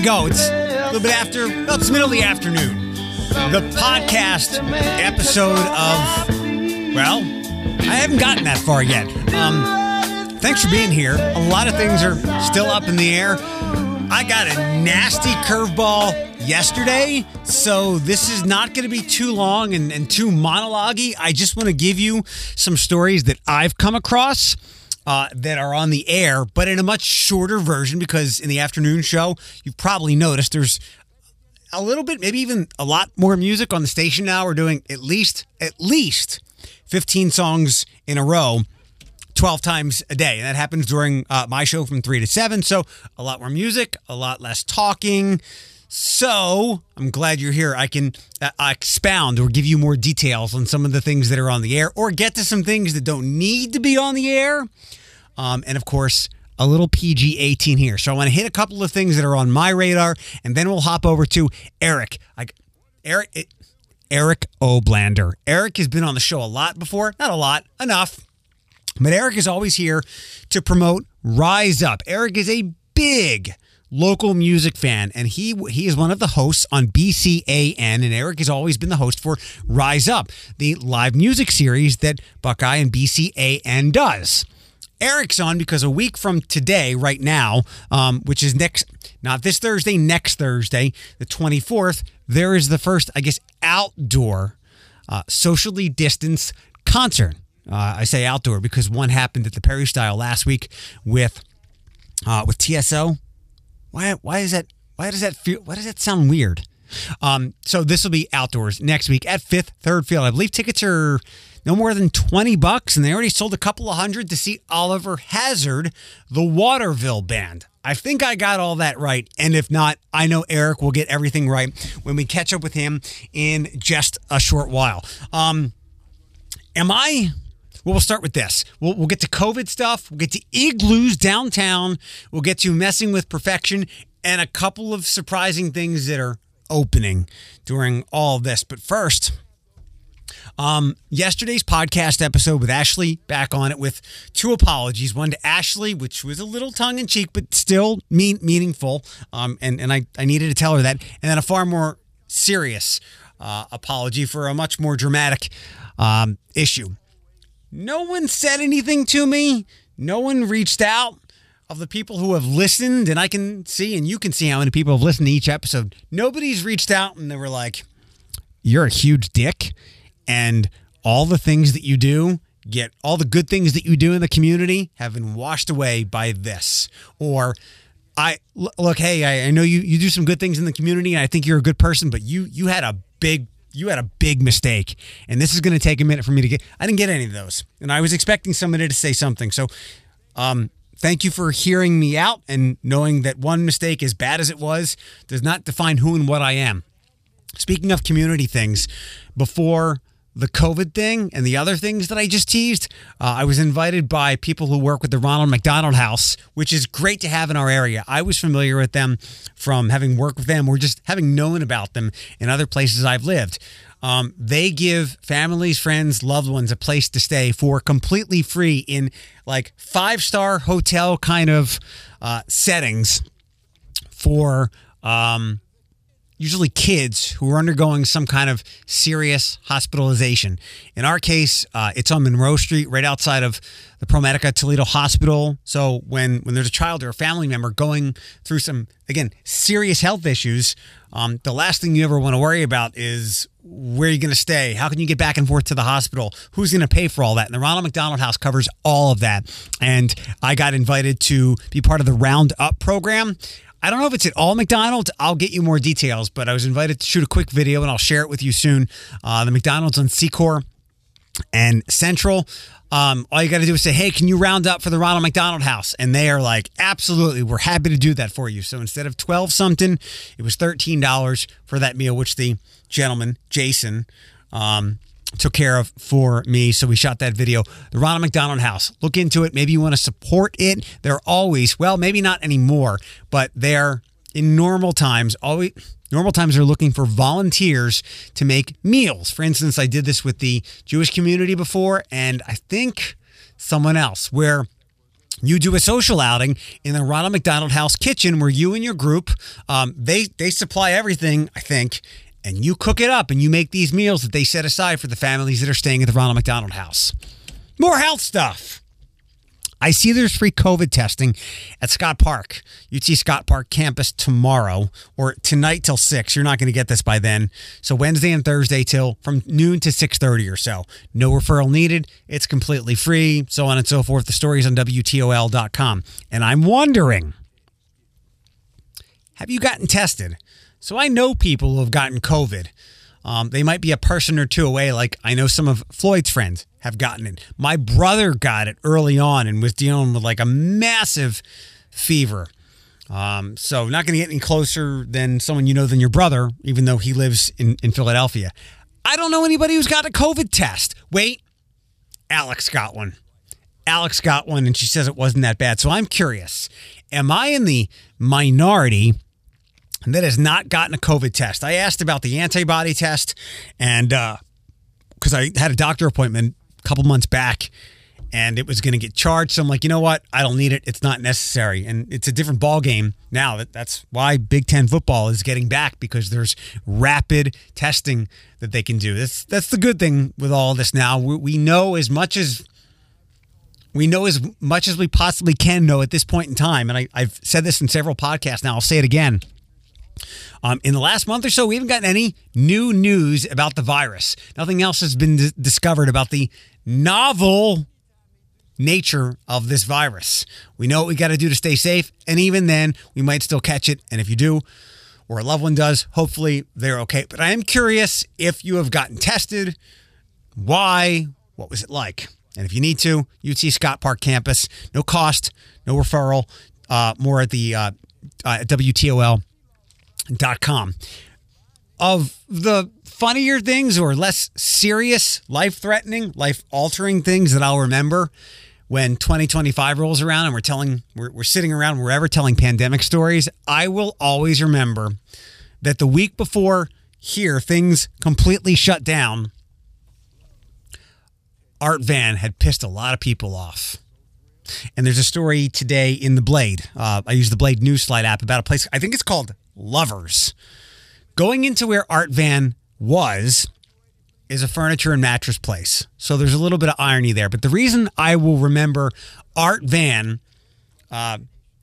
we go. It's a little bit after, well, it's middle of the afternoon. The podcast episode of, well, I haven't gotten that far yet. Um, thanks for being here. A lot of things are still up in the air. I got a nasty curveball yesterday, so this is not going to be too long and, and too monologue I just want to give you some stories that I've come across uh, that are on the air, but in a much shorter version because in the afternoon show, you've probably noticed there's a little bit, maybe even a lot more music on the station now. We're doing at least, at least 15 songs in a row. 12 times a day. And that happens during uh, my show from 3 to 7. So a lot more music, a lot less talking. So I'm glad you're here. I can uh, expound or give you more details on some of the things that are on the air or get to some things that don't need to be on the air. Um, and of course, a little PG 18 here. So I want to hit a couple of things that are on my radar, and then we'll hop over to Eric. I, Eric, it, Eric Oblander. Eric has been on the show a lot before, not a lot, enough. But Eric is always here to promote Rise Up. Eric is a big local music fan, and he he is one of the hosts on BCAN. And Eric has always been the host for Rise Up, the live music series that Buckeye and BCAN does. Eric's on because a week from today, right now, um, which is next, not this Thursday, next Thursday, the 24th, there is the first, I guess, outdoor, uh, socially distanced concert. Uh, I say outdoor because one happened at the Peristyle last week with uh, with TSO. Why? Why is that? Why does that feel? Why does that sound weird? Um, so this will be outdoors next week at Fifth Third Field. I believe tickets are no more than 20 bucks, and they already sold a couple of hundred to see Oliver Hazard, the Waterville band. I think I got all that right. And if not, I know Eric will get everything right when we catch up with him in just a short while. Um, am I? Well, we'll start with this. We'll, we'll get to COVID stuff. We'll get to igloos downtown. We'll get to messing with perfection and a couple of surprising things that are opening during all this. But first, um, yesterday's podcast episode with Ashley back on it with two apologies. One to Ashley, which was a little tongue in cheek, but still mean, meaningful. Um, and, and I, I needed to tell her that. And then a far more serious uh, apology for a much more dramatic um, issue. No one said anything to me. No one reached out of the people who have listened, and I can see, and you can see how many people have listened to each episode. Nobody's reached out and they were like, You're a huge dick and all the things that you do get all the good things that you do in the community have been washed away by this. Or i look hey i know you you do some good things in the community and i think you're a good person but you you had a big you had a big mistake and this is going to take a minute for me to get i didn't get any of those and i was expecting somebody to say something. So um thank you for hearing me out and knowing that one mistake as bad as it was does not define who and what i am. Speaking of community things before the COVID thing and the other things that I just teased, uh, I was invited by people who work with the Ronald McDonald House, which is great to have in our area. I was familiar with them from having worked with them or just having known about them in other places I've lived. Um, they give families, friends, loved ones a place to stay for completely free in like five star hotel kind of uh, settings for. Um, usually kids who are undergoing some kind of serious hospitalization. In our case, uh, it's on Monroe Street, right outside of the ProMedica Toledo Hospital. So when when there's a child or a family member going through some again serious health issues, um, the last thing you ever want to worry about is where are you going to stay? How can you get back and forth to the hospital? Who's going to pay for all that? And the Ronald McDonald House covers all of that. And I got invited to be part of the Roundup program. I don't know if it's at all McDonald's. I'll get you more details, but I was invited to shoot a quick video and I'll share it with you soon. Uh, the McDonald's on Secor and Central. Um, all you got to do is say, hey, can you round up for the Ronald McDonald House? And they are like, absolutely, we're happy to do that for you. So instead of 12 something, it was $13 for that meal, which the gentleman, Jason, um, took care of for me. So we shot that video. The Ronald McDonald House. Look into it. Maybe you want to support it. They're always, well, maybe not anymore, but they're in normal times, always normal times they're looking for volunteers to make meals. For instance, I did this with the Jewish community before, and I think someone else where you do a social outing in the Ronald McDonald House kitchen where you and your group um, they they supply everything I think and you cook it up and you make these meals that they set aside for the families that are staying at the Ronald McDonald House. More health stuff. I see there's free COVID testing at Scott Park, UT Scott Park campus tomorrow or tonight till 6. You're not going to get this by then. So Wednesday and Thursday till from noon to 6:30 or so. No referral needed. It's completely free, so on and so forth. The stories on WTOL.com. And I'm wondering have you gotten tested? So I know people who have gotten COVID. Um, they might be a person or two away. Like I know some of Floyd's friends have gotten it. My brother got it early on and was dealing with like a massive fever. Um, so not going to get any closer than someone you know than your brother, even though he lives in, in Philadelphia. I don't know anybody who's got a COVID test. Wait, Alex got one. Alex got one and she says it wasn't that bad. So I'm curious. Am I in the minority that has not gotten a COVID test? I asked about the antibody test and because uh, I had a doctor appointment a couple months back and it was going to get charged. So I'm like, you know what? I don't need it. It's not necessary. And it's a different ball game now. That that's why Big Ten football is getting back because there's rapid testing that they can do. That's that's the good thing with all this now. We, we know as much as we know as much as we possibly can know at this point in time. And I, I've said this in several podcasts. Now I'll say it again. Um, in the last month or so, we haven't gotten any new news about the virus. Nothing else has been d- discovered about the novel nature of this virus. We know what we got to do to stay safe, and even then, we might still catch it. And if you do, or a loved one does, hopefully they're okay. But I am curious if you have gotten tested, why, what was it like? And if you need to, UT Scott Park campus, no cost, no referral, uh, more at the uh, uh, WTOL.com. Of the funnier things or less serious, life threatening, life altering things that I'll remember when 2025 rolls around and we're telling, we're, we're sitting around wherever telling pandemic stories, I will always remember that the week before here, things completely shut down. Art Van had pissed a lot of people off. And there's a story today in the Blade. Uh, I use the Blade News Slide app about a place, I think it's called Lovers. Going into where Art Van was is a furniture and mattress place. So there's a little bit of irony there. But the reason I will remember Art Van uh,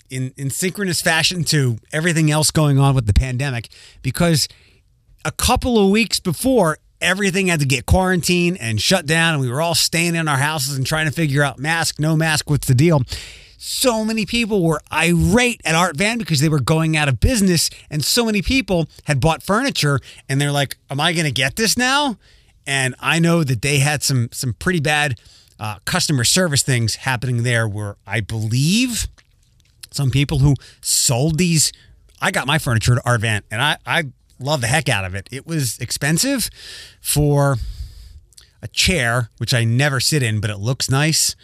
in, in synchronous fashion to everything else going on with the pandemic, because a couple of weeks before, everything had to get quarantined and shut down, and we were all staying in our houses and trying to figure out mask, no mask, what's the deal. So many people were irate at Art Van because they were going out of business, and so many people had bought furniture, and they're like, "Am I going to get this now?" And I know that they had some some pretty bad uh, customer service things happening there, where I believe some people who sold these. I got my furniture to Art Van, and I I love the heck out of it. It was expensive for a chair, which I never sit in, but it looks nice.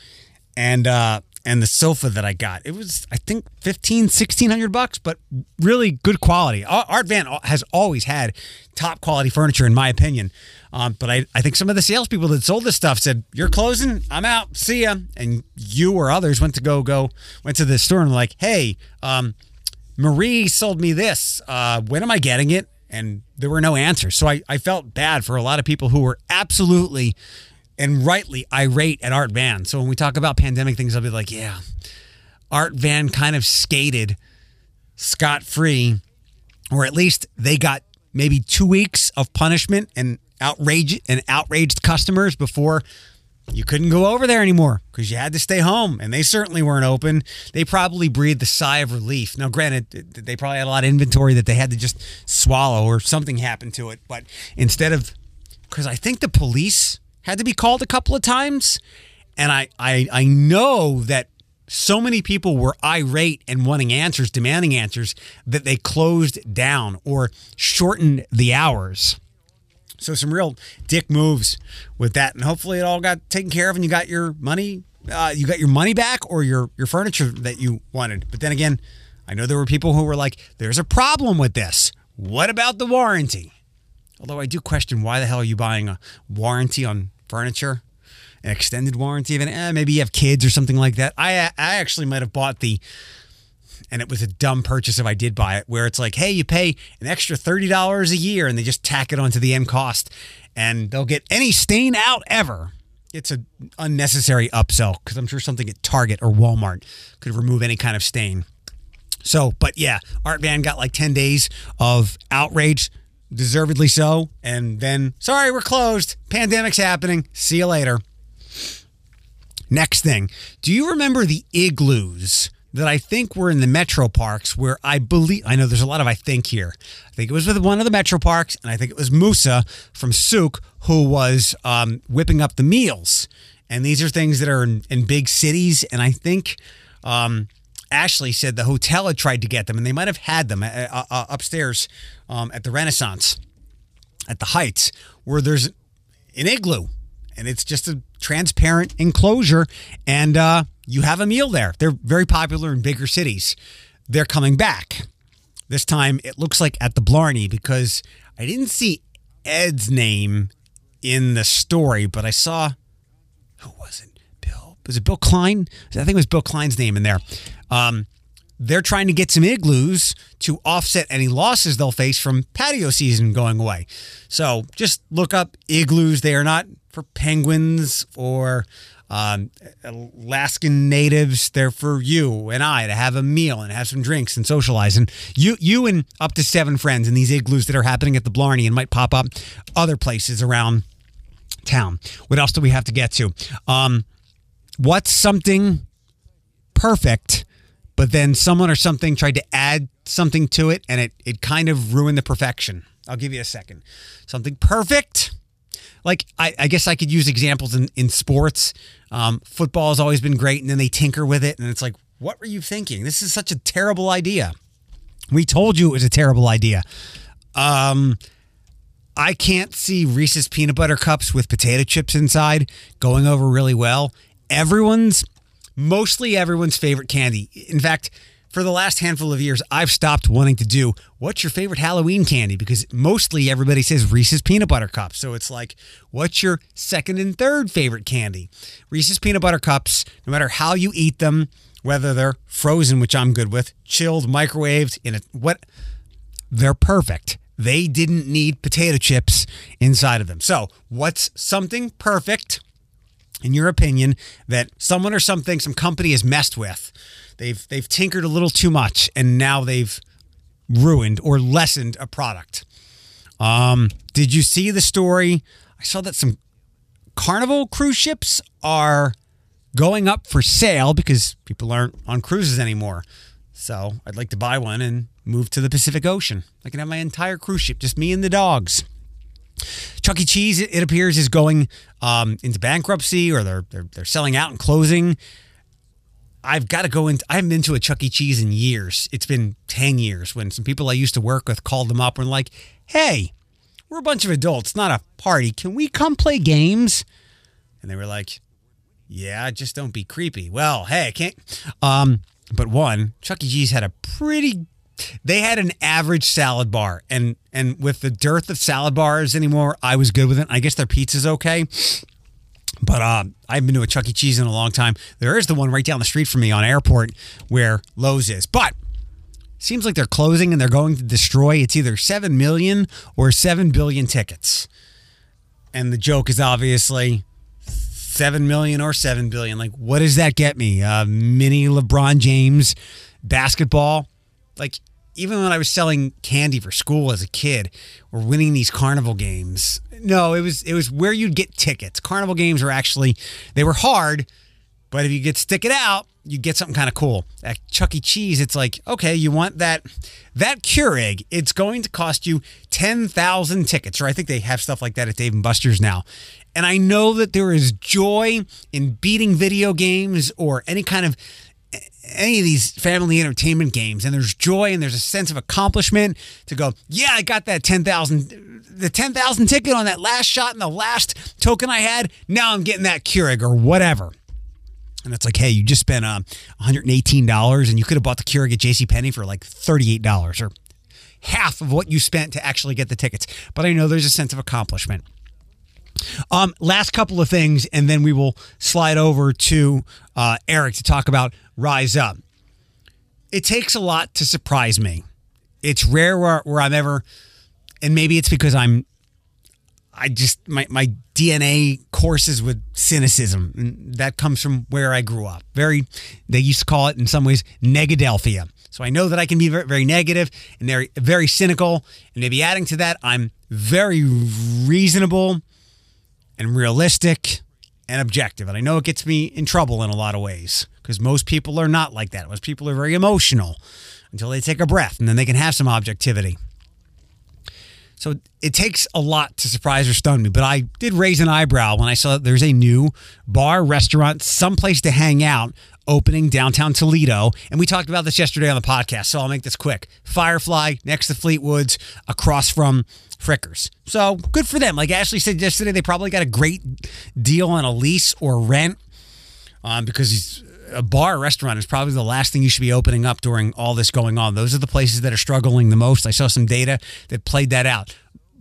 And uh and the sofa that I got. It was I think 15 1600 bucks, but really good quality. Art Van has always had top quality furniture in my opinion. Um, but I, I think some of the salespeople that sold this stuff said, "You're closing. I'm out. See ya." And you or others went to go go went to the store and like, "Hey, um, Marie sold me this. Uh, when am I getting it?" And there were no answers. So I, I felt bad for a lot of people who were absolutely and rightly irate at Art Van. So when we talk about pandemic things, I'll be like, "Yeah, Art Van kind of skated scot free, or at least they got." Maybe two weeks of punishment and outrage and outraged customers before you couldn't go over there anymore because you had to stay home and they certainly weren't open. They probably breathed a sigh of relief. Now, granted, they probably had a lot of inventory that they had to just swallow or something happened to it. But instead of, because I think the police had to be called a couple of times. And I, I, I know that so many people were irate and wanting answers, demanding answers, that they closed down or shortened the hours. So some real dick moves with that, and hopefully it all got taken care of, and you got your money, uh, you got your money back, or your your furniture that you wanted. But then again, I know there were people who were like, "There's a problem with this. What about the warranty?" Although I do question why the hell are you buying a warranty on furniture? an extended warranty, even eh, maybe you have kids or something like that. I I actually might have bought the and it was a dumb purchase if I did buy it, where it's like, hey, you pay an extra $30 a year and they just tack it onto the end cost and they'll get any stain out ever. It's an unnecessary upsell because I'm sure something at Target or Walmart could remove any kind of stain. So, but yeah, Art Van got like 10 days of outrage, deservedly so. And then, sorry, we're closed. Pandemic's happening. See you later. Next thing, do you remember the igloos that I think were in the metro parks where I believe I know there's a lot of I think here. I think it was with one of the metro parks, and I think it was Musa from Souk who was um, whipping up the meals. And these are things that are in, in big cities, and I think um, Ashley said the hotel had tried to get them, and they might have had them uh, uh, uh upstairs um, at the Renaissance at the Heights, where there's an igloo, and it's just a transparent enclosure, and uh, you have a meal there. They're very popular in bigger cities. They're coming back. This time it looks like at the Blarney because I didn't see Ed's name in the story, but I saw who was it? Was it Bill Klein? I think it was Bill Klein's name in there. Um, they're trying to get some igloos to offset any losses they'll face from patio season going away. So just look up igloos. They are not for penguins or um, Alaskan natives. They're for you and I to have a meal and have some drinks and socialize. And you, you and up to seven friends in these igloos that are happening at the Blarney and might pop up other places around town. What else do we have to get to? Um, what's something perfect, but then someone or something tried to add something to it and it, it kind of ruined the perfection? I'll give you a second. Something perfect like I, I, guess I could use examples in, in sports. Um, football has always been great, and then they tinker with it, and it's like, what were you thinking? This is such a terrible idea. We told you it was a terrible idea. Um, I can't see Reese's peanut butter cups with potato chips inside going over really well. Everyone's, mostly everyone's favorite candy. In fact, for the last handful of years, I've stopped wanting to do what's your favorite Halloween candy because mostly everybody says Reese's peanut butter cups. So it's like, what's your second and third favorite candy? Reese's peanut butter cups, no matter how you eat them, whether they're frozen, which I'm good with, chilled, microwaved, in a what they're perfect. They didn't need potato chips inside of them. So, what's something perfect, in your opinion, that someone or something, some company has messed with? They've they've tinkered a little too much, and now they've ruined or lessened a product. Um, did you see the story? I saw that some Carnival cruise ships are going up for sale because people aren't on cruises anymore. So I'd like to buy one and move to the Pacific Ocean. I can have my entire cruise ship, just me and the dogs. Chuck E. Cheese, it appears, is going um, into bankruptcy or they're, they're, they're selling out and closing. I've got to go in. I haven't been to a Chuck E. Cheese in years. It's been 10 years when some people I used to work with called them up and were like, hey, we're a bunch of adults, not a party. Can we come play games? And they were like, yeah, just don't be creepy. Well, hey, I can't. Um, but one, Chuck E. Cheese had a pretty they had an average salad bar and and with the dearth of salad bars anymore i was good with it i guess their pizza's okay but uh, I've been to a Chuck E. Cheese in a long time. There is the one right down the street from me on Airport where Lowe's is. But seems like they're closing and they're going to destroy it's either 7 million or 7 billion tickets. And the joke is obviously 7 million or 7 billion. Like, what does that get me? Uh, mini LeBron James basketball? Like, even when I was selling candy for school as a kid or winning these carnival games. No, it was it was where you'd get tickets. Carnival games were actually they were hard, but if you could stick it out, you get something kind of cool. At Chuck E. Cheese, it's like, okay, you want that that Keurig, it's going to cost you 10,000 tickets, or I think they have stuff like that at Dave and Buster's now. And I know that there is joy in beating video games or any kind of any of these family entertainment games and there's joy and there's a sense of accomplishment to go, yeah, I got that 10,000 the 10,000 ticket on that last shot and the last token I had. Now I'm getting that Keurig or whatever. And it's like, hey, you just spent uh, $118 and you could have bought the Keurig at JCPenney for like $38 or half of what you spent to actually get the tickets. But I know there's a sense of accomplishment. Um, last couple of things, and then we will slide over to uh, Eric to talk about Rise Up. It takes a lot to surprise me. It's rare where, where I'm ever, and maybe it's because I'm, I just my my DNA courses with cynicism. And that comes from where I grew up. Very, they used to call it in some ways Negadelphia. So I know that I can be very, very negative and very, very cynical. And maybe adding to that, I'm very reasonable and realistic and objective. And I know it gets me in trouble in a lot of ways because most people are not like that. Most people are very emotional until they take a breath and then they can have some objectivity. So it takes a lot to surprise or stun me, but I did raise an eyebrow when I saw that there's a new bar, restaurant, someplace to hang out opening downtown Toledo. And we talked about this yesterday on the podcast, so I'll make this quick. Firefly next to Fleetwood's, across from Frickers. So good for them. Like Ashley said yesterday, they probably got a great deal on a lease or rent um, because a bar restaurant is probably the last thing you should be opening up during all this going on. Those are the places that are struggling the most. I saw some data that played that out.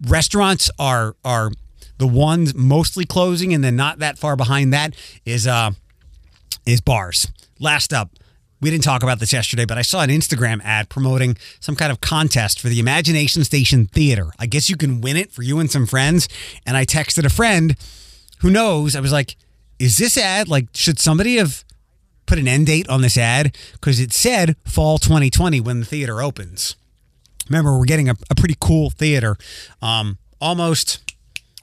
Restaurants are are the ones mostly closing, and then not that far behind that is uh is bars. Last up, we didn't talk about this yesterday, but I saw an Instagram ad promoting some kind of contest for the Imagination Station Theater. I guess you can win it for you and some friends. And I texted a friend who knows. I was like, is this ad like, should somebody have put an end date on this ad? Because it said fall 2020 when the theater opens. Remember, we're getting a, a pretty cool theater. Um, almost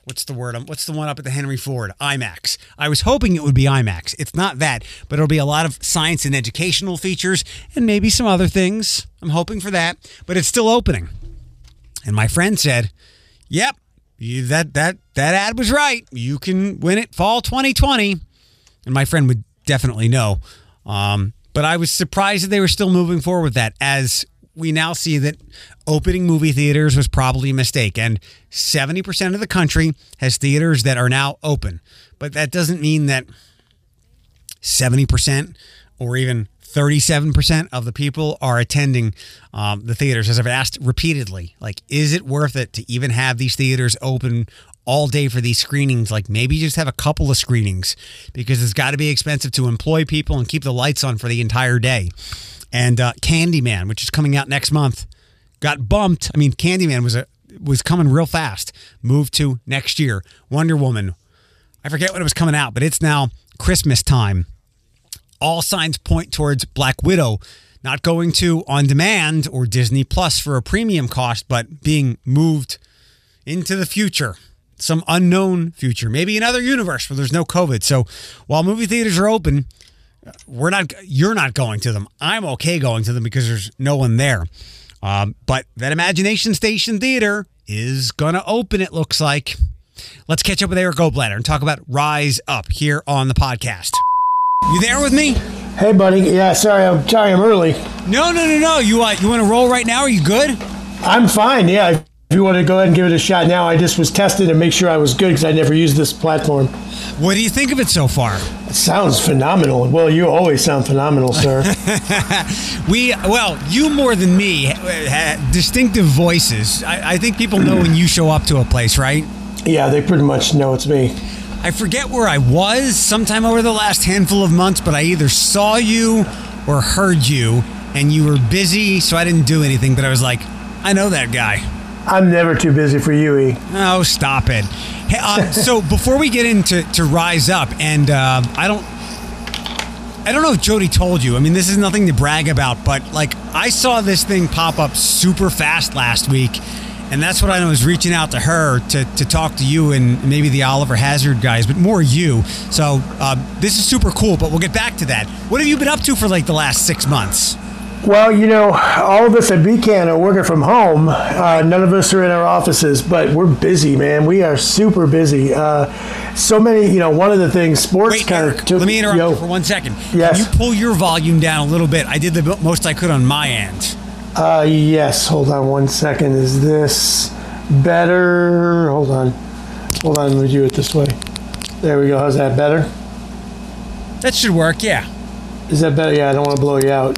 what's the word? What's the one up at the Henry Ford? IMAX. I was hoping it would be IMAX. It's not that, but it'll be a lot of science and educational features and maybe some other things. I'm hoping for that, but it's still opening. And my friend said, "Yep, you, that that that ad was right. You can win it fall 2020." And my friend would definitely no. Um, but I was surprised that they were still moving forward with that as we now see that opening movie theaters was probably a mistake. And 70% of the country has theaters that are now open. But that doesn't mean that 70% or even 37% of the people are attending um, the theaters. As I've asked repeatedly, like, is it worth it to even have these theaters open all day for these screenings? Like, maybe just have a couple of screenings because it's got to be expensive to employ people and keep the lights on for the entire day. And uh, Candyman, which is coming out next month, got bumped. I mean, Candyman was a was coming real fast. Moved to next year. Wonder Woman. I forget when it was coming out, but it's now Christmas time. All signs point towards Black Widow not going to on demand or Disney Plus for a premium cost, but being moved into the future, some unknown future, maybe another universe where there's no COVID. So while movie theaters are open, we're not you're not going to them. I'm okay going to them because there's no one there. Um, but that imagination station theater is gonna open it looks like. Let's catch up with eric Goldblatter and talk about rise up here on the podcast. You there with me? Hey buddy. Yeah sorry i'm sorry i'm early. No no no no. You uh, you want to roll right now? Are you good? I'm fine. Yeah if you want to go ahead and give it a shot now, I just was testing to make sure I was good because I never used this platform. What do you think of it so far? It sounds phenomenal. Well, you always sound phenomenal, sir. we, well, you more than me, distinctive voices. I, I think people know when you show up to a place, right? Yeah, they pretty much know it's me. I forget where I was sometime over the last handful of months, but I either saw you or heard you, and you were busy, so I didn't do anything. But I was like, I know that guy. I'm never too busy for you, E. Oh, stop it. Hey, uh, so before we get into to rise up, and uh, I don't, I don't know if Jody told you. I mean, this is nothing to brag about, but like I saw this thing pop up super fast last week, and that's what I was reaching out to her to to talk to you and maybe the Oliver Hazard guys, but more you. So uh, this is super cool. But we'll get back to that. What have you been up to for like the last six months? Well, you know, all of us at BCAN are working from home. Uh, none of us are in our offices, but we're busy, man. We are super busy. Uh, so many, you know, one of the things sports kind of took. Let me interrupt yo, you for one second. Yes. Can you pull your volume down a little bit? I did the most I could on my end. Uh, yes. Hold on one second. Is this better? Hold on. Hold on. Let me do it this way. There we go. How's that better? That should work. Yeah. Is that better? Yeah. I don't want to blow you out.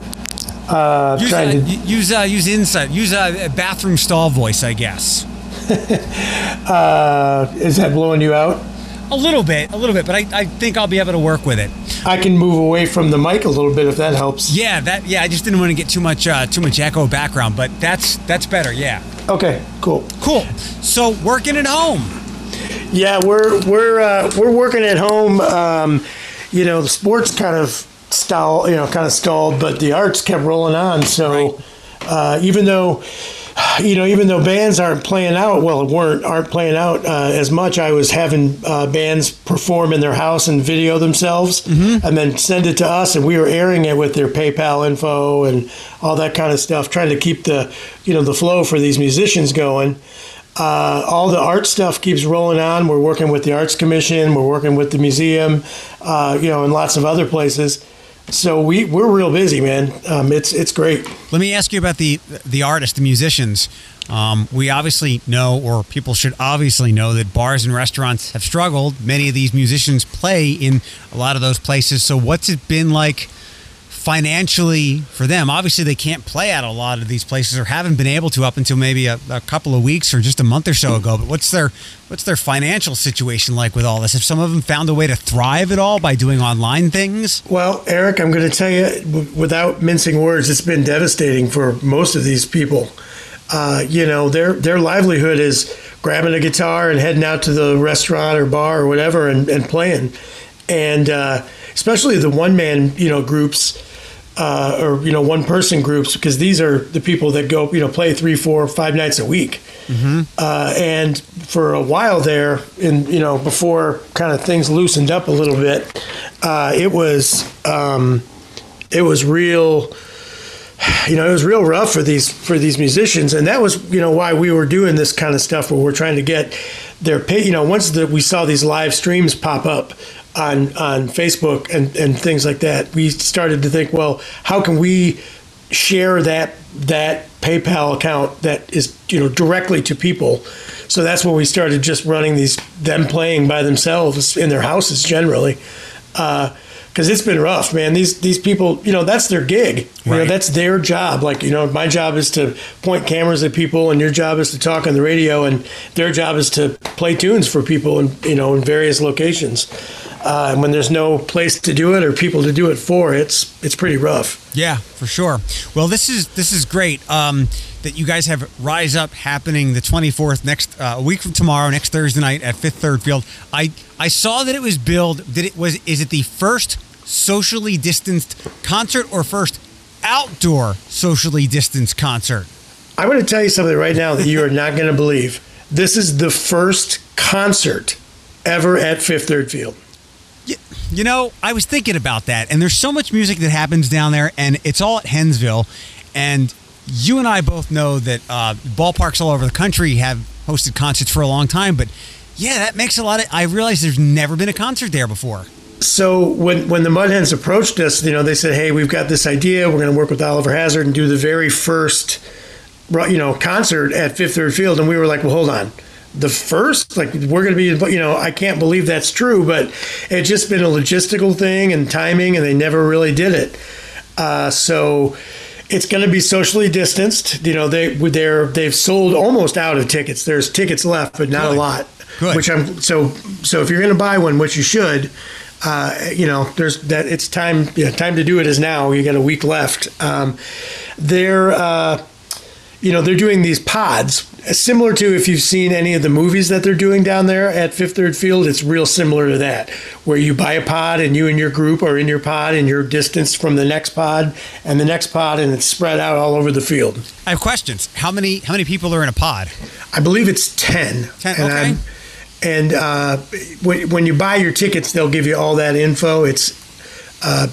Uh, use trying uh, to, use uh, use inside use a bathroom stall voice, I guess. uh, is that blowing you out? A little bit, a little bit, but I, I think I'll be able to work with it. I can move away from the mic a little bit if that helps. Yeah, that yeah. I just didn't want to get too much uh, too much echo background, but that's that's better. Yeah. Okay. Cool. Cool. So working at home. Yeah, we're we're uh, we're working at home. Um, you know, the sports kind of stall, you know, kind of stalled, but the arts kept rolling on. So right. uh, even though you know, even though bands aren't playing out, well, weren't aren't playing out uh, as much. I was having uh, bands perform in their house and video themselves, mm-hmm. and then send it to us, and we were airing it with their PayPal info and all that kind of stuff, trying to keep the, you know, the flow for these musicians going. Uh, all the art stuff keeps rolling on. We're working with the Arts Commission. We're working with the museum, uh, you know, and lots of other places so we we're real busy, man. Um, it's it's great. Let me ask you about the the artists, the musicians. Um, we obviously know, or people should obviously know, that bars and restaurants have struggled. Many of these musicians play in a lot of those places. So, what's it been like financially for them. Obviously, they can't play at a lot of these places or haven't been able to up until maybe a, a, couple of weeks or just a month or so ago. But what's their what's their financial situation like with all this? Have some of them found a way to thrive at all by doing online things? Well, Eric, I'm going to tell you without mincing words, it's been devastating for most of these people. Uh, you know, their their livelihood is grabbing a guitar and heading out to the restaurant or bar or whatever and, and playing, and uh, especially the one man you know groups uh, or you know one person groups because these are the people that go you know play three four five nights a week mm-hmm. uh, and for a while there and you know before kind of things loosened up a little bit uh, it was um, it was real you know it was real rough for these for these musicians and that was you know why we were doing this kind of stuff where we're trying to get their pay you know once that we saw these live streams pop up on on Facebook and, and things like that, we started to think, well, how can we share that that PayPal account that is you know directly to people? So that's when we started just running these them playing by themselves in their houses generally. Uh, because it's been rough, man. These these people, you know, that's their gig. You right. know, that's their job. Like, you know, my job is to point cameras at people, and your job is to talk on the radio, and their job is to play tunes for people, in you know, in various locations. Uh, and when there's no place to do it or people to do it for, it's it's pretty rough. Yeah, for sure. Well, this is this is great um, that you guys have Rise Up happening the 24th next uh, a week from tomorrow, next Thursday night at Fifth Third Field. I I saw that it was billed. That it was is it the first socially distanced concert or first outdoor socially distanced concert? I'm going to tell you something right now that you are not going to believe. This is the first concert ever at Fifth Third Field. You know, I was thinking about that, and there's so much music that happens down there, and it's all at Hensville. And you and I both know that uh, ballparks all over the country have hosted concerts for a long time, but yeah, that makes a lot of. I realize there's never been a concert there before. So when when the Mudhens approached us, you know, they said, "Hey, we've got this idea. We're going to work with Oliver Hazard and do the very first, you know, concert at Fifth Third Field." And we were like, "Well, hold on." The first like we're going to be you know i can't believe that's true but it's just been a logistical thing and timing and they never really did it uh, so it's going to be socially distanced you know they would they're they've sold almost out of tickets there's tickets left but not Good. a lot Good. which i'm so so if you're going to buy one which you should uh, you know, there's that. It's time. Yeah, time to do it is now. You got a week left. Um, they're, uh, you know, they're doing these pods similar to if you've seen any of the movies that they're doing down there at Fifth Third Field, it's real similar to that, where you buy a pod and you and your group are in your pod and you're distanced from the next pod and the next pod and it's spread out all over the field. I have questions. How many how many people are in a pod? I believe it's ten. Ten. And okay. I'm, and uh, when, when you buy your tickets, they'll give you all that info. It's uh,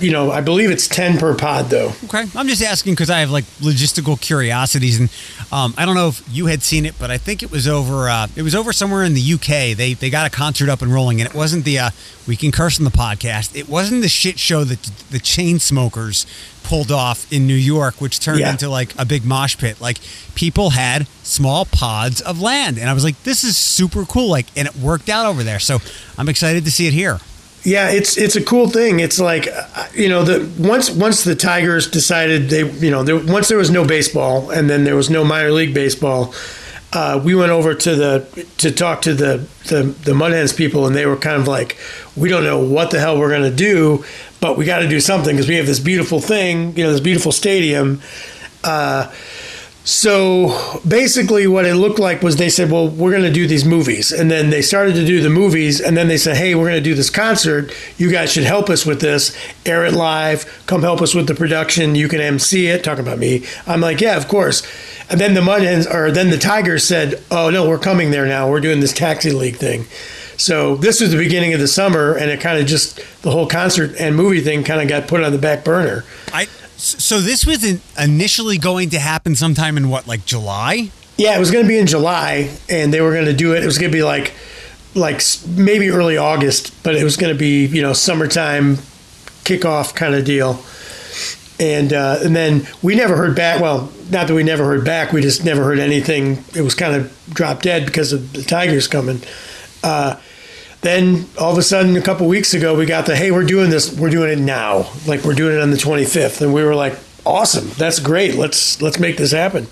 you know, I believe it's ten per pod, though. Okay, I'm just asking because I have like logistical curiosities, and um, I don't know if you had seen it, but I think it was over. Uh, it was over somewhere in the UK. They they got a concert up and rolling, and it wasn't the. Uh, we can curse on the podcast. It wasn't the shit show that the Chainsmokers pulled off in New York, which turned yeah. into like a big mosh pit. Like people had small pods of land, and I was like, this is super cool. Like, and it worked out over there. So I'm excited to see it here. Yeah, it's it's a cool thing. It's like you know, the once once the Tigers decided they you know there, once there was no baseball and then there was no minor league baseball, uh, we went over to the to talk to the, the the Mud Hens people, and they were kind of like, we don't know what the hell we're going to do, but we got to do something because we have this beautiful thing, you know, this beautiful stadium. Uh, so basically, what it looked like was they said, Well, we're going to do these movies. And then they started to do the movies. And then they said, Hey, we're going to do this concert. You guys should help us with this, air it live, come help us with the production. You can MC it. Talking about me. I'm like, Yeah, of course. And then the Mud or then the Tigers said, Oh, no, we're coming there now. We're doing this taxi league thing. So this was the beginning of the summer, and it kind of just the whole concert and movie thing kind of got put on the back burner. I so this was initially going to happen sometime in what, like July? Yeah, it was going to be in July, and they were going to do it. It was going to be like, like maybe early August, but it was going to be you know summertime kickoff kind of deal. And uh, and then we never heard back. Well, not that we never heard back. We just never heard anything. It was kind of dropped dead because of the Tigers coming. Uh, then all of a sudden, a couple weeks ago, we got the hey, we're doing this. We're doing it now. Like we're doing it on the 25th, and we were like, awesome, that's great. Let's let's make this happen.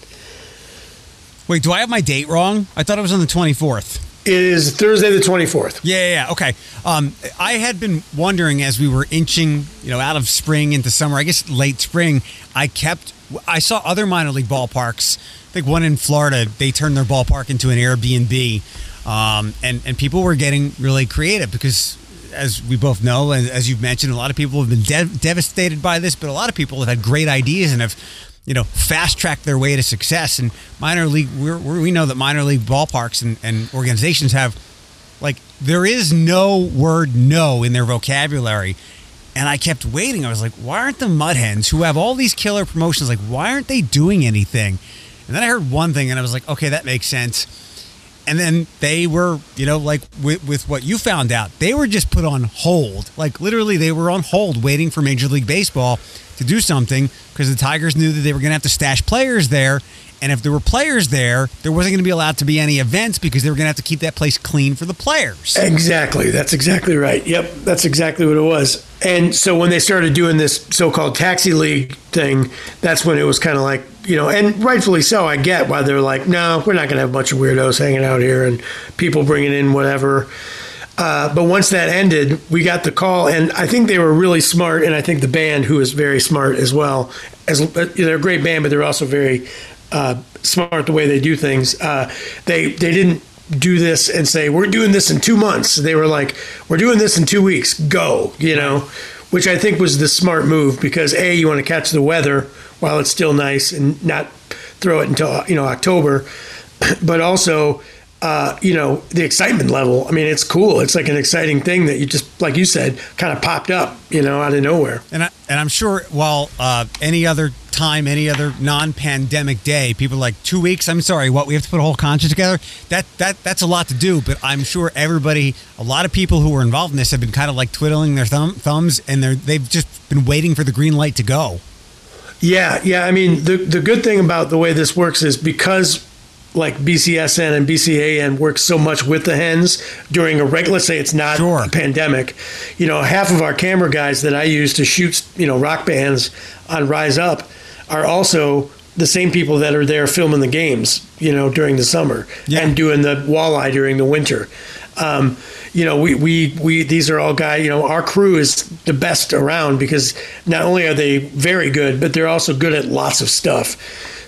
Wait, do I have my date wrong? I thought it was on the 24th. It is Thursday the 24th. Yeah, yeah, yeah. okay. Um, I had been wondering as we were inching, you know, out of spring into summer. I guess late spring. I kept. I saw other minor league ballparks. I think one in Florida. They turned their ballpark into an Airbnb. Um, and and people were getting really creative because, as we both know, and as you've mentioned, a lot of people have been de- devastated by this, but a lot of people have had great ideas and have, you know, fast tracked their way to success. And minor league, we're, we're, we know that minor league ballparks and, and organizations have, like, there is no word no in their vocabulary. And I kept waiting. I was like, why aren't the Mud Hens, who have all these killer promotions, like, why aren't they doing anything? And then I heard one thing and I was like, okay, that makes sense and then they were, you know, like with, with what you found out, they were just put on hold. Like literally, they were on hold waiting for Major League Baseball to do something because the Tigers knew that they were going to have to stash players there. And if there were players there, there wasn't going to be allowed to be any events because they were going to have to keep that place clean for the players. Exactly. That's exactly right. Yep. That's exactly what it was. And so when they started doing this so called taxi league thing, that's when it was kind of like, you know, and rightfully so. I get why they're like, no, we're not going to have a bunch of weirdos hanging out here and people bringing in whatever. Uh, but once that ended, we got the call, and I think they were really smart. And I think the band, who is very smart as well, as they're a great band, but they're also very uh, smart the way they do things. Uh, they they didn't do this and say we're doing this in two months. They were like, we're doing this in two weeks. Go, you know, which I think was the smart move because a you want to catch the weather while it's still nice and not throw it until you know October, but also. Uh, you know the excitement level. I mean, it's cool. It's like an exciting thing that you just, like you said, kind of popped up, you know, out of nowhere. And I, and I'm sure, while uh, any other time, any other non-pandemic day, people are like two weeks. I'm sorry, what we have to put a whole concert together. That that that's a lot to do. But I'm sure everybody, a lot of people who were involved in this, have been kind of like twiddling their thumb, thumbs, and they're they've just been waiting for the green light to go. Yeah, yeah. I mean, the the good thing about the way this works is because like BCSN and BCAN work so much with the hens during a regular, let's say it's not sure. a pandemic. You know, half of our camera guys that I use to shoot, you know, rock bands on Rise Up are also the same people that are there filming the games, you know, during the summer yeah. and doing the walleye during the winter. Um, you know, we, we, we, these are all guys, you know, our crew is the best around because not only are they very good, but they're also good at lots of stuff.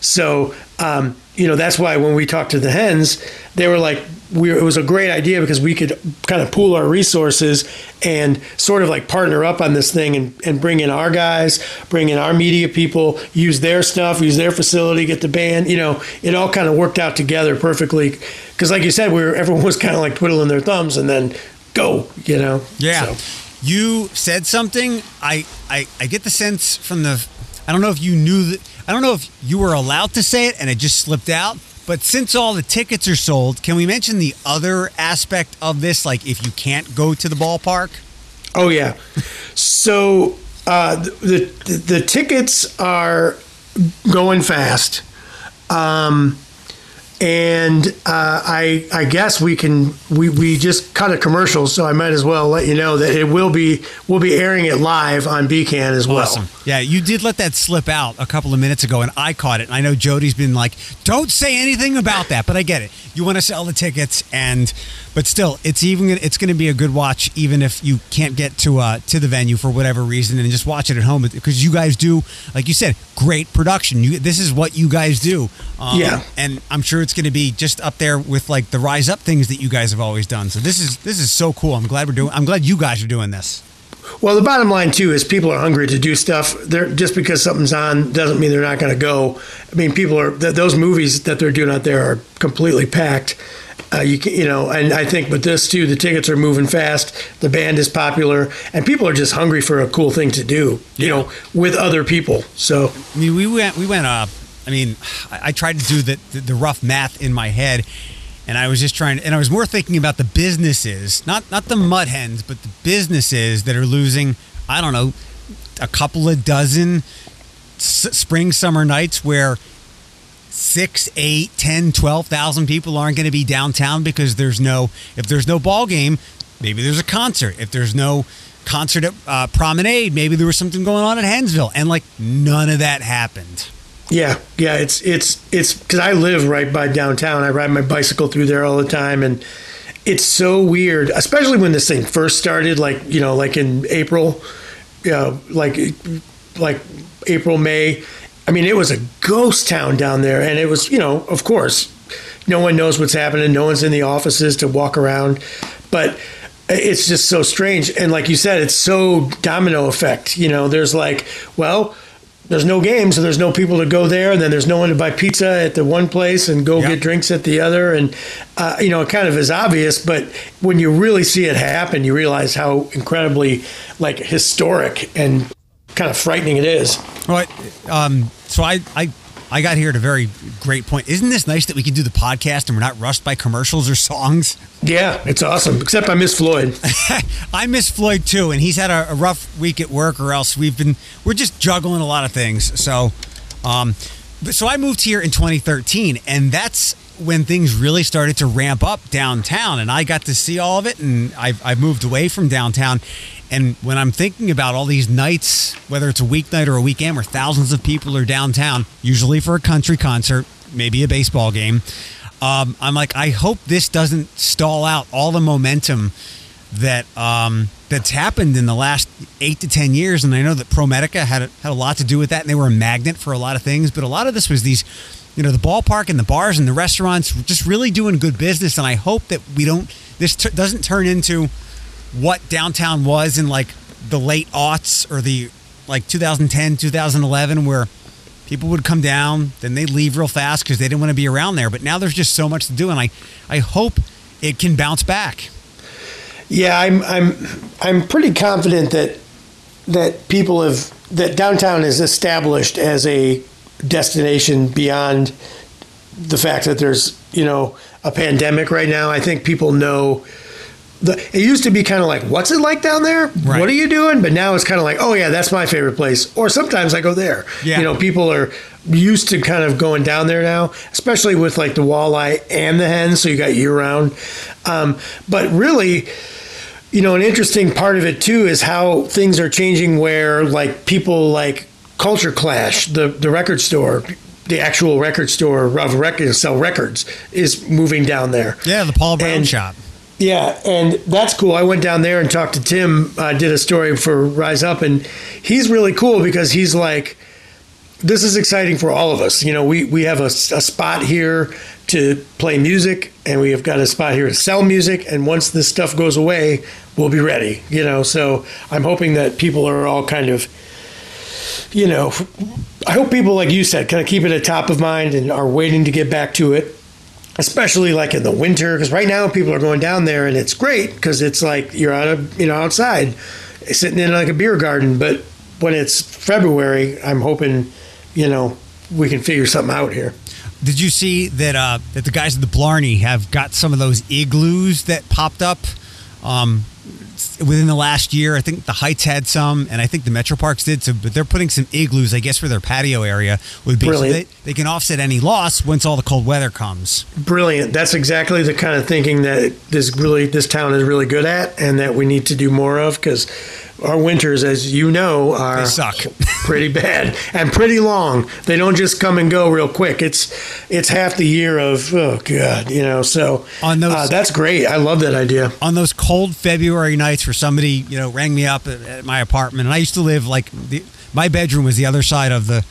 So, um, you know, that's why when we talked to the hens, they were like, we, it was a great idea because we could kind of pool our resources and sort of like partner up on this thing and, and bring in our guys, bring in our media people, use their stuff, use their facility, get the band. You know, it all kind of worked out together perfectly. Because, like you said, we were everyone was kind of like twiddling their thumbs and then go. You know. Yeah. So. You said something. I, I I get the sense from the. I don't know if you knew that. I don't know if you were allowed to say it and it just slipped out but since all the tickets are sold, can we mention the other aspect of this? Like if you can't go to the ballpark? Oh, yeah. so uh, the, the, the tickets are going fast. Um, and uh, I I guess we can we, we just cut a commercial, so I might as well let you know that it will be we'll be airing it live on BCAN as well. Awesome. Yeah, you did let that slip out a couple of minutes ago, and I caught it. And I know Jody's been like, "Don't say anything about that," but I get it. You want to sell the tickets, and but still, it's even it's going to be a good watch, even if you can't get to uh, to the venue for whatever reason, and just watch it at home because you guys do, like you said, great production. You this is what you guys do. Um, yeah, and I'm sure it's going to be just up there with like the rise up things that you guys have always done. So this is this is so cool. I'm glad we're doing. I'm glad you guys are doing this. Well, the bottom line too is people are hungry to do stuff. They're just because something's on doesn't mean they're not going to go. I mean, people are th- those movies that they're doing out there are completely packed. Uh, you can, you know, and I think with this too, the tickets are moving fast. The band is popular, and people are just hungry for a cool thing to do. You yeah. know, with other people. So I mean, we went, we went. Uh, I mean, I, I tried to do the, the the rough math in my head, and I was just trying, and I was more thinking about the businesses, not not the mud hens, but the businesses that are losing. I don't know, a couple of dozen s- spring summer nights where six, eight, ten, twelve thousand people aren't going to be downtown because there's no if there's no ball game, maybe there's a concert. If there's no concert at uh, Promenade, maybe there was something going on at Hensville, and like none of that happened. Yeah, yeah, it's it's it's because I live right by downtown. I ride my bicycle through there all the time, and it's so weird, especially when this thing first started. Like you know, like in April, you know, like like April May I mean, it was a ghost town down there, and it was, you know, of course, no one knows what's happening. No one's in the offices to walk around, but it's just so strange. And like you said, it's so domino effect. You know, there's like, well, there's no game, so there's no people to go there, and then there's no one to buy pizza at the one place and go yep. get drinks at the other, and uh, you know, it kind of is obvious, but when you really see it happen, you realize how incredibly like historic and kind of frightening it is. Well, um, so I, I I got here at a very great point. Isn't this nice that we can do the podcast and we're not rushed by commercials or songs? Yeah, it's awesome. Except I miss Floyd. I miss Floyd too, and he's had a, a, rough week at work, or else we've been we're just juggling a lot of things. So, um, so I moved here in 2013, and that's when things really started to ramp up downtown, and I got to see all of it, and I've, I've moved away from downtown. And when I'm thinking about all these nights, whether it's a weeknight or a weekend where thousands of people are downtown, usually for a country concert, maybe a baseball game, um, I'm like, I hope this doesn't stall out all the momentum that um, that's happened in the last eight to ten years. And I know that ProMedica had had a lot to do with that, and they were a magnet for a lot of things. But a lot of this was these you know the ballpark and the bars and the restaurants just really doing good business and i hope that we don't this t- doesn't turn into what downtown was in like the late aughts or the like 2010 2011 where people would come down then they'd leave real fast because they didn't want to be around there. But now there's just so much to do and i i hope it can bounce back. Yeah i'm i'm i'm pretty confident that that people have that downtown is established as a destination beyond the fact that there's you know a pandemic right now. I think people know. The, it used to be kind of like, what's it like down there? Right. What are you doing? But now it's kind of like, oh yeah, that's my favorite place. Or sometimes I go there. Yeah. You know, people are used to kind of going down there now, especially with like the walleye and the hens. So you got year round. Um, but really, you know, an interesting part of it too is how things are changing. Where like people like Culture Clash, the the record store, the actual record store of records sell records is moving down there. Yeah, the Paul Brown and, shop. Yeah, and that's cool. I went down there and talked to Tim. I uh, did a story for Rise Up, and he's really cool because he's like, this is exciting for all of us. You know, we we have a, a spot here to play music, and we have got a spot here to sell music. And once this stuff goes away, we'll be ready. You know, so I'm hoping that people are all kind of you know, I hope people, like you said, kind of keep it at top of mind and are waiting to get back to it, especially like in the winter. Because right now people are going down there and it's great because it's like you're out of, you know, outside sitting in like a beer garden. But when it's February, I'm hoping, you know, we can figure something out here. Did you see that uh, that the guys at the Blarney have got some of those igloos that popped up? Um, within the last year. I think the Heights had some, and I think the Metro Parks did. So, but they're putting some igloos, I guess, for their patio area would be so they, they can offset any loss once all the cold weather comes. Brilliant. That's exactly the kind of thinking that this really this town is really good at, and that we need to do more of because our winters, as you know, are pretty bad and pretty long. They don't just come and go real quick. It's it's half the year of oh god, you know. So on those, uh, that's great. I love that idea. On those cold February nights, where somebody you know rang me up at, at my apartment, and I used to live like the, my bedroom was the other side of the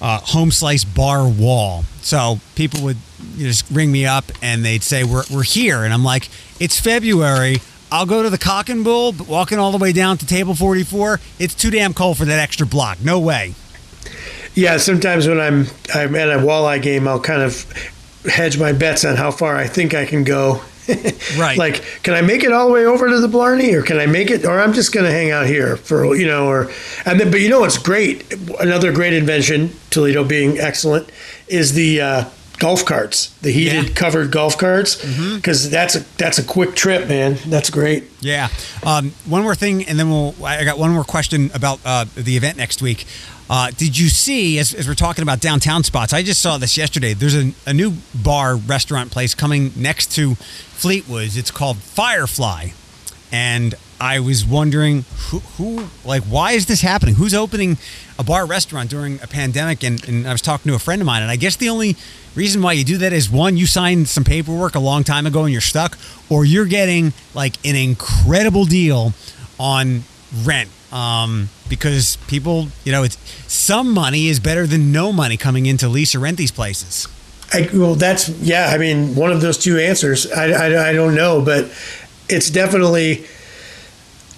uh, home slice bar wall. So people would just ring me up and they'd say, "We're we're here," and I'm like, "It's February." I'll go to the cock and bull, but walking all the way down to table 44, it's too damn cold for that extra block. No way. Yeah, sometimes when I'm I'm at a walleye game, I'll kind of hedge my bets on how far I think I can go. right. Like, can I make it all the way over to the Blarney, or can I make it, or I'm just going to hang out here for you know, or and then, but you know what's great? Another great invention, Toledo being excellent, is the uh, golf carts, the heated yeah. covered golf carts, because mm-hmm. that's a that's a quick trip, man. That's great. Yeah. Um, one more thing, and then we'll. I got one more question about uh, the event next week. Uh, did you see, as, as, we're talking about downtown spots, I just saw this yesterday. There's a, a new bar restaurant place coming next to Fleetwood's. It's called Firefly, and I was wondering who, who, like, why is this happening? Who's opening a bar restaurant during a pandemic? And, and I was talking to a friend of mine, and I guess the only reason why you do that is one, you signed some paperwork a long time ago and you're stuck, or you're getting like an incredible deal on rent. Um, because people, you know, it's some money is better than no money coming in to lease or rent these places. I, well, that's yeah. I mean, one of those two answers. I, I, I don't know, but it's definitely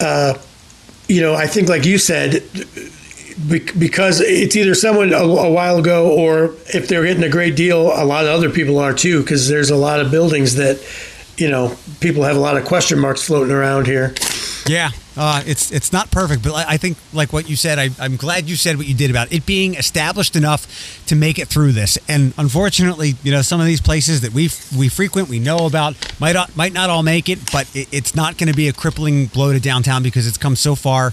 uh, you know, I think, like you said, because it's either someone a, a, while ago or if they're getting a great deal, a lot of other people are too, because there's a lot of buildings that, you know, people have a lot of question marks floating around here. Yeah, uh, it's it's not perfect, but I think like what you said, I, am glad you said what you did about it being established enough to make it through this. And unfortunately, you know, some of these places that we we frequent, we know about, might not, might not all make it, but it, it's not going to be a crippling blow to downtown because it's come so far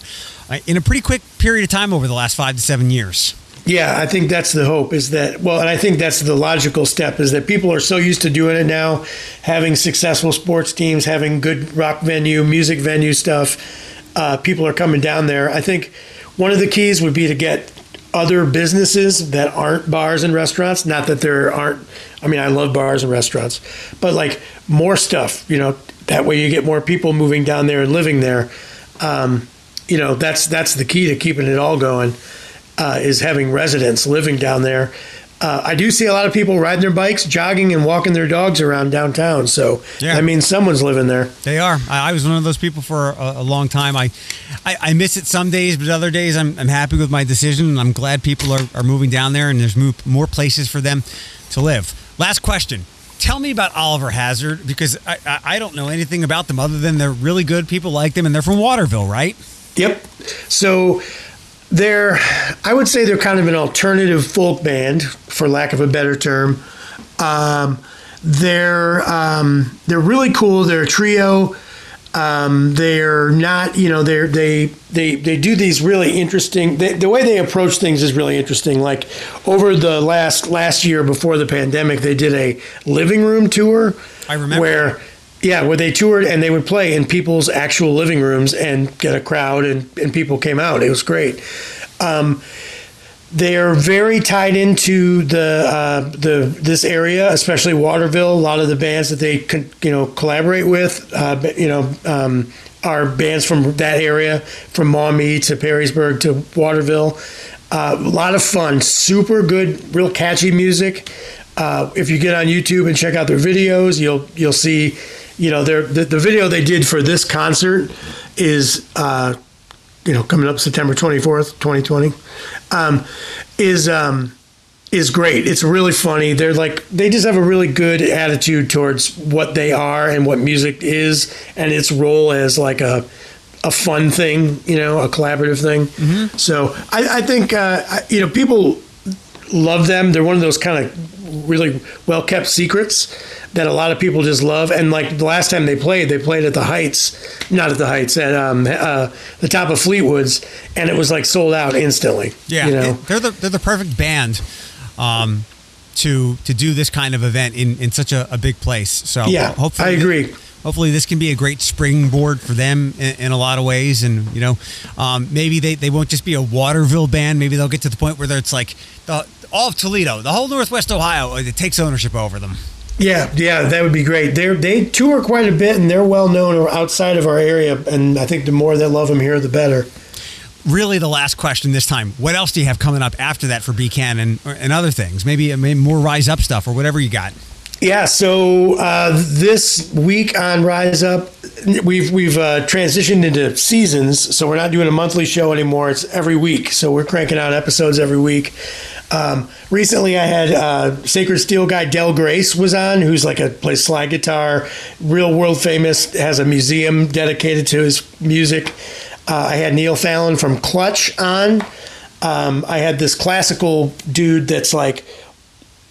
uh, in a pretty quick period of time over the last five to seven years. Yeah, I think that's the hope is that, well, and I think that's the logical step is that people are so used to doing it now, having successful sports teams, having good rock venue, music venue stuff. Uh, people are coming down there. I think one of the keys would be to get other businesses that aren't bars and restaurants. Not that there aren't, I mean, I love bars and restaurants, but like more stuff, you know, that way you get more people moving down there and living there. Um, you know, that's, that's the key to keeping it all going uh, is having residents living down there. Uh, I do see a lot of people riding their bikes, jogging, and walking their dogs around downtown. So yeah. that means someone's living there. They are. I, I was one of those people for a, a long time. I, I, I, miss it some days, but other days I'm, I'm happy with my decision. And I'm glad people are, are moving down there and there's move, more places for them to live. Last question. Tell me about Oliver Hazard because I, I, I don't know anything about them other than they're really good. People like them and they're from Waterville, right? Yep. So they're, I would say they're kind of an alternative folk band, for lack of a better term. Um, they're um, they're really cool. They're a trio. Um, they're not, you know, they're they they they do these really interesting. They, the way they approach things is really interesting. Like over the last last year before the pandemic, they did a living room tour. I remember where yeah, where they toured and they would play in people's actual living rooms and get a crowd and, and people came out. It was great. Um, they are very tied into the uh, the this area, especially Waterville. A lot of the bands that they con- you know collaborate with, uh, you know, um, are bands from that area, from Maumee to Perrysburg to Waterville. Uh, a lot of fun, super good, real catchy music. Uh, if you get on YouTube and check out their videos, you'll you'll see you know, the, the video they did for this concert is, uh, you know, coming up September 24th, 2020, um, is, um, is great. It's really funny. They're like, they just have a really good attitude towards what they are and what music is and its role as like a, a fun thing, you know, a collaborative thing. Mm-hmm. So I, I think, uh, you know, people love them. They're one of those kind of really well kept secrets that a lot of people just love. And like the last time they played, they played at the Heights, not at the Heights, at um, uh, the top of Fleetwood's, and it was like sold out instantly. Yeah, you know? they're the they're the perfect band. Um, to to do this kind of event in, in such a, a big place. So yeah, hopefully I agree. Hopefully, this can be a great springboard for them in, in a lot of ways, and you know, um, maybe they, they won't just be a Waterville band. Maybe they'll get to the point where it's like the, all of Toledo, the whole Northwest Ohio, it takes ownership over them. Yeah, yeah, that would be great. They they tour quite a bit, and they're well known outside of our area. And I think the more they love them here, the better really the last question this time. What else do you have coming up after that for BCAN and, and other things? Maybe, maybe more Rise Up stuff or whatever you got. Yeah, so uh, this week on Rise Up, we've we've uh, transitioned into seasons, so we're not doing a monthly show anymore. It's every week, so we're cranking out episodes every week. Um, recently, I had uh, Sacred Steel guy Del Grace was on, who's like a plays slide guitar, real world famous, has a museum dedicated to his music. Uh, I had Neil Fallon from Clutch on. Um, I had this classical dude that's like,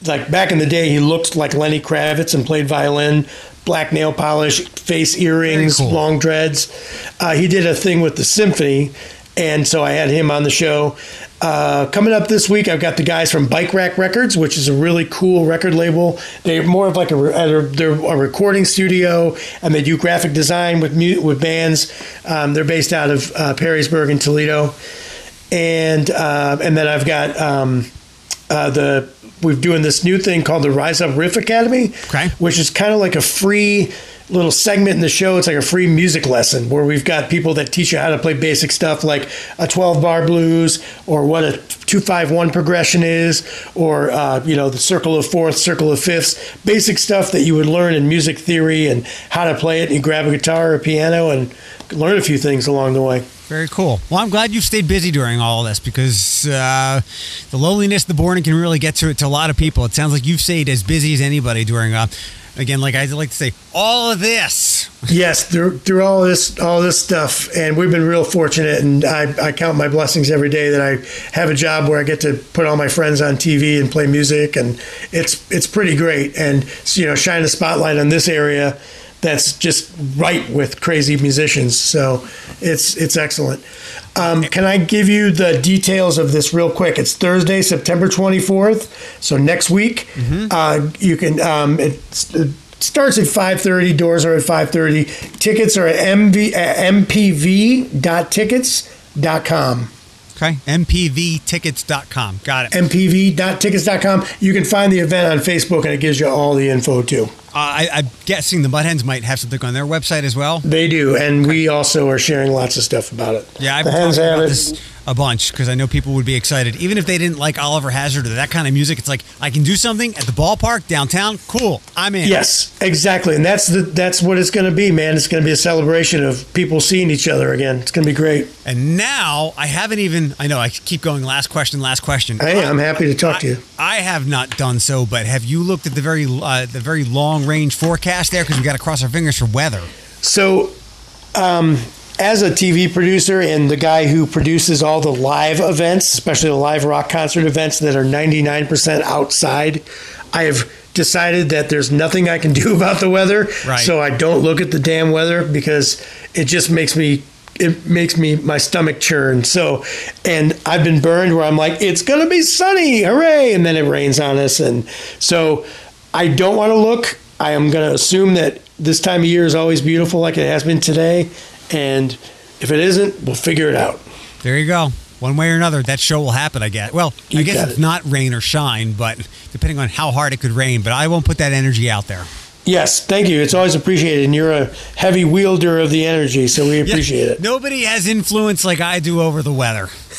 like back in the day, he looked like Lenny Kravitz and played violin, black nail polish, face earrings, cool. long dreads. Uh, he did a thing with the symphony, and so I had him on the show. Uh, coming up this week, I've got the guys from Bike Rack Records, which is a really cool record label. They're more of like a, they're a recording studio, and they do graphic design with with bands. Um, they're based out of uh, Perrysburg and Toledo, and uh, and then I've got um, uh, the we're doing this new thing called the Rise Up Riff Academy, okay. which is kind of like a free little segment in the show. It's like a free music lesson where we've got people that teach you how to play basic stuff like a 12 bar blues or what a 251 progression is or, uh, you know, the circle of fourths, circle of fifths, basic stuff that you would learn in music theory and how to play it. And you grab a guitar or a piano and learn a few things along the way. Very cool. Well, I'm glad you've stayed busy during all of this because uh, the loneliness, the boredom can really get to to a lot of people. It sounds like you've stayed as busy as anybody during uh, again, like I like to say, all of this. yes, through through all this all this stuff, and we've been real fortunate. And I, I count my blessings every day that I have a job where I get to put all my friends on TV and play music, and it's it's pretty great. And you know, shine a spotlight on this area that's just right with crazy musicians. So it's it's excellent. Um, can I give you the details of this real quick? It's Thursday, September 24th. So next week, mm-hmm. uh, you can. Um, it starts at 5:30. Doors are at 5:30. Tickets are at mv at mpv.tickets.com. Okay, mpvtickets.com. Got it. mpv.tickets.com. You can find the event on Facebook, and it gives you all the info too. Uh, I, am guessing the Mudhens might have something on their website as well. They do, and we also are sharing lots of stuff about it. Yeah, I've been talking about this a bunch because I know people would be excited, even if they didn't like Oliver Hazard or that kind of music. It's like I can do something at the ballpark downtown. Cool, I'm in. Yes, exactly, and that's the that's what it's going to be, man. It's going to be a celebration of people seeing each other again. It's going to be great. And now I haven't even. I know I keep going. Last question. Last question. Hey, I'm happy to talk I, to you. I have not done so, but have you looked at the very uh, the very long range forecast there? Because we got to cross our fingers for weather. So. Um, as a TV producer and the guy who produces all the live events, especially the live rock concert events that are 99% outside, I have decided that there's nothing I can do about the weather. Right. So I don't look at the damn weather because it just makes me it makes me my stomach churn. So, and I've been burned where I'm like, it's gonna be sunny, hooray! And then it rains on us, and so I don't want to look. I am gonna assume that this time of year is always beautiful, like it has been today, and if it isn't, we'll figure it out. There you go. One way or another, that show will happen, I guess. Well, you I guess it's it. not rain or shine, but depending on how hard it could rain, but I won't put that energy out there. Yes, thank you. It's always appreciated, and you're a heavy wielder of the energy, so we appreciate yeah, it. Nobody has influence like I do over the weather.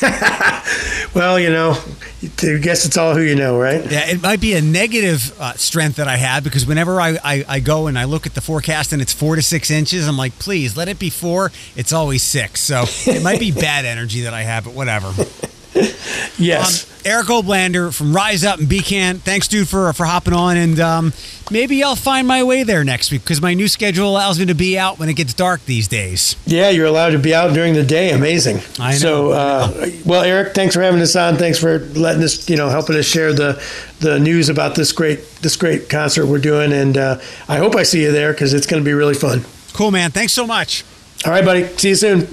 well, you know, I guess it's all who you know, right? Yeah, it might be a negative uh, strength that I have because whenever I, I, I, go and I look at the forecast and it's four to six inches, I'm like, please let it be four. It's always six. So it might be bad energy that I have, but whatever. yes. Um, Eric Oblander from Rise Up and Becan. Thanks, dude, for for hopping on, and um, maybe I'll find my way there next week because my new schedule allows me to be out when it gets dark these days. Yeah, you're allowed to be out during the day. Amazing. I know. So, uh, well, Eric, thanks for having us on. Thanks for letting us, you know, helping us share the the news about this great this great concert we're doing, and uh, I hope I see you there because it's going to be really fun. Cool, man. Thanks so much. All right, buddy. See you soon.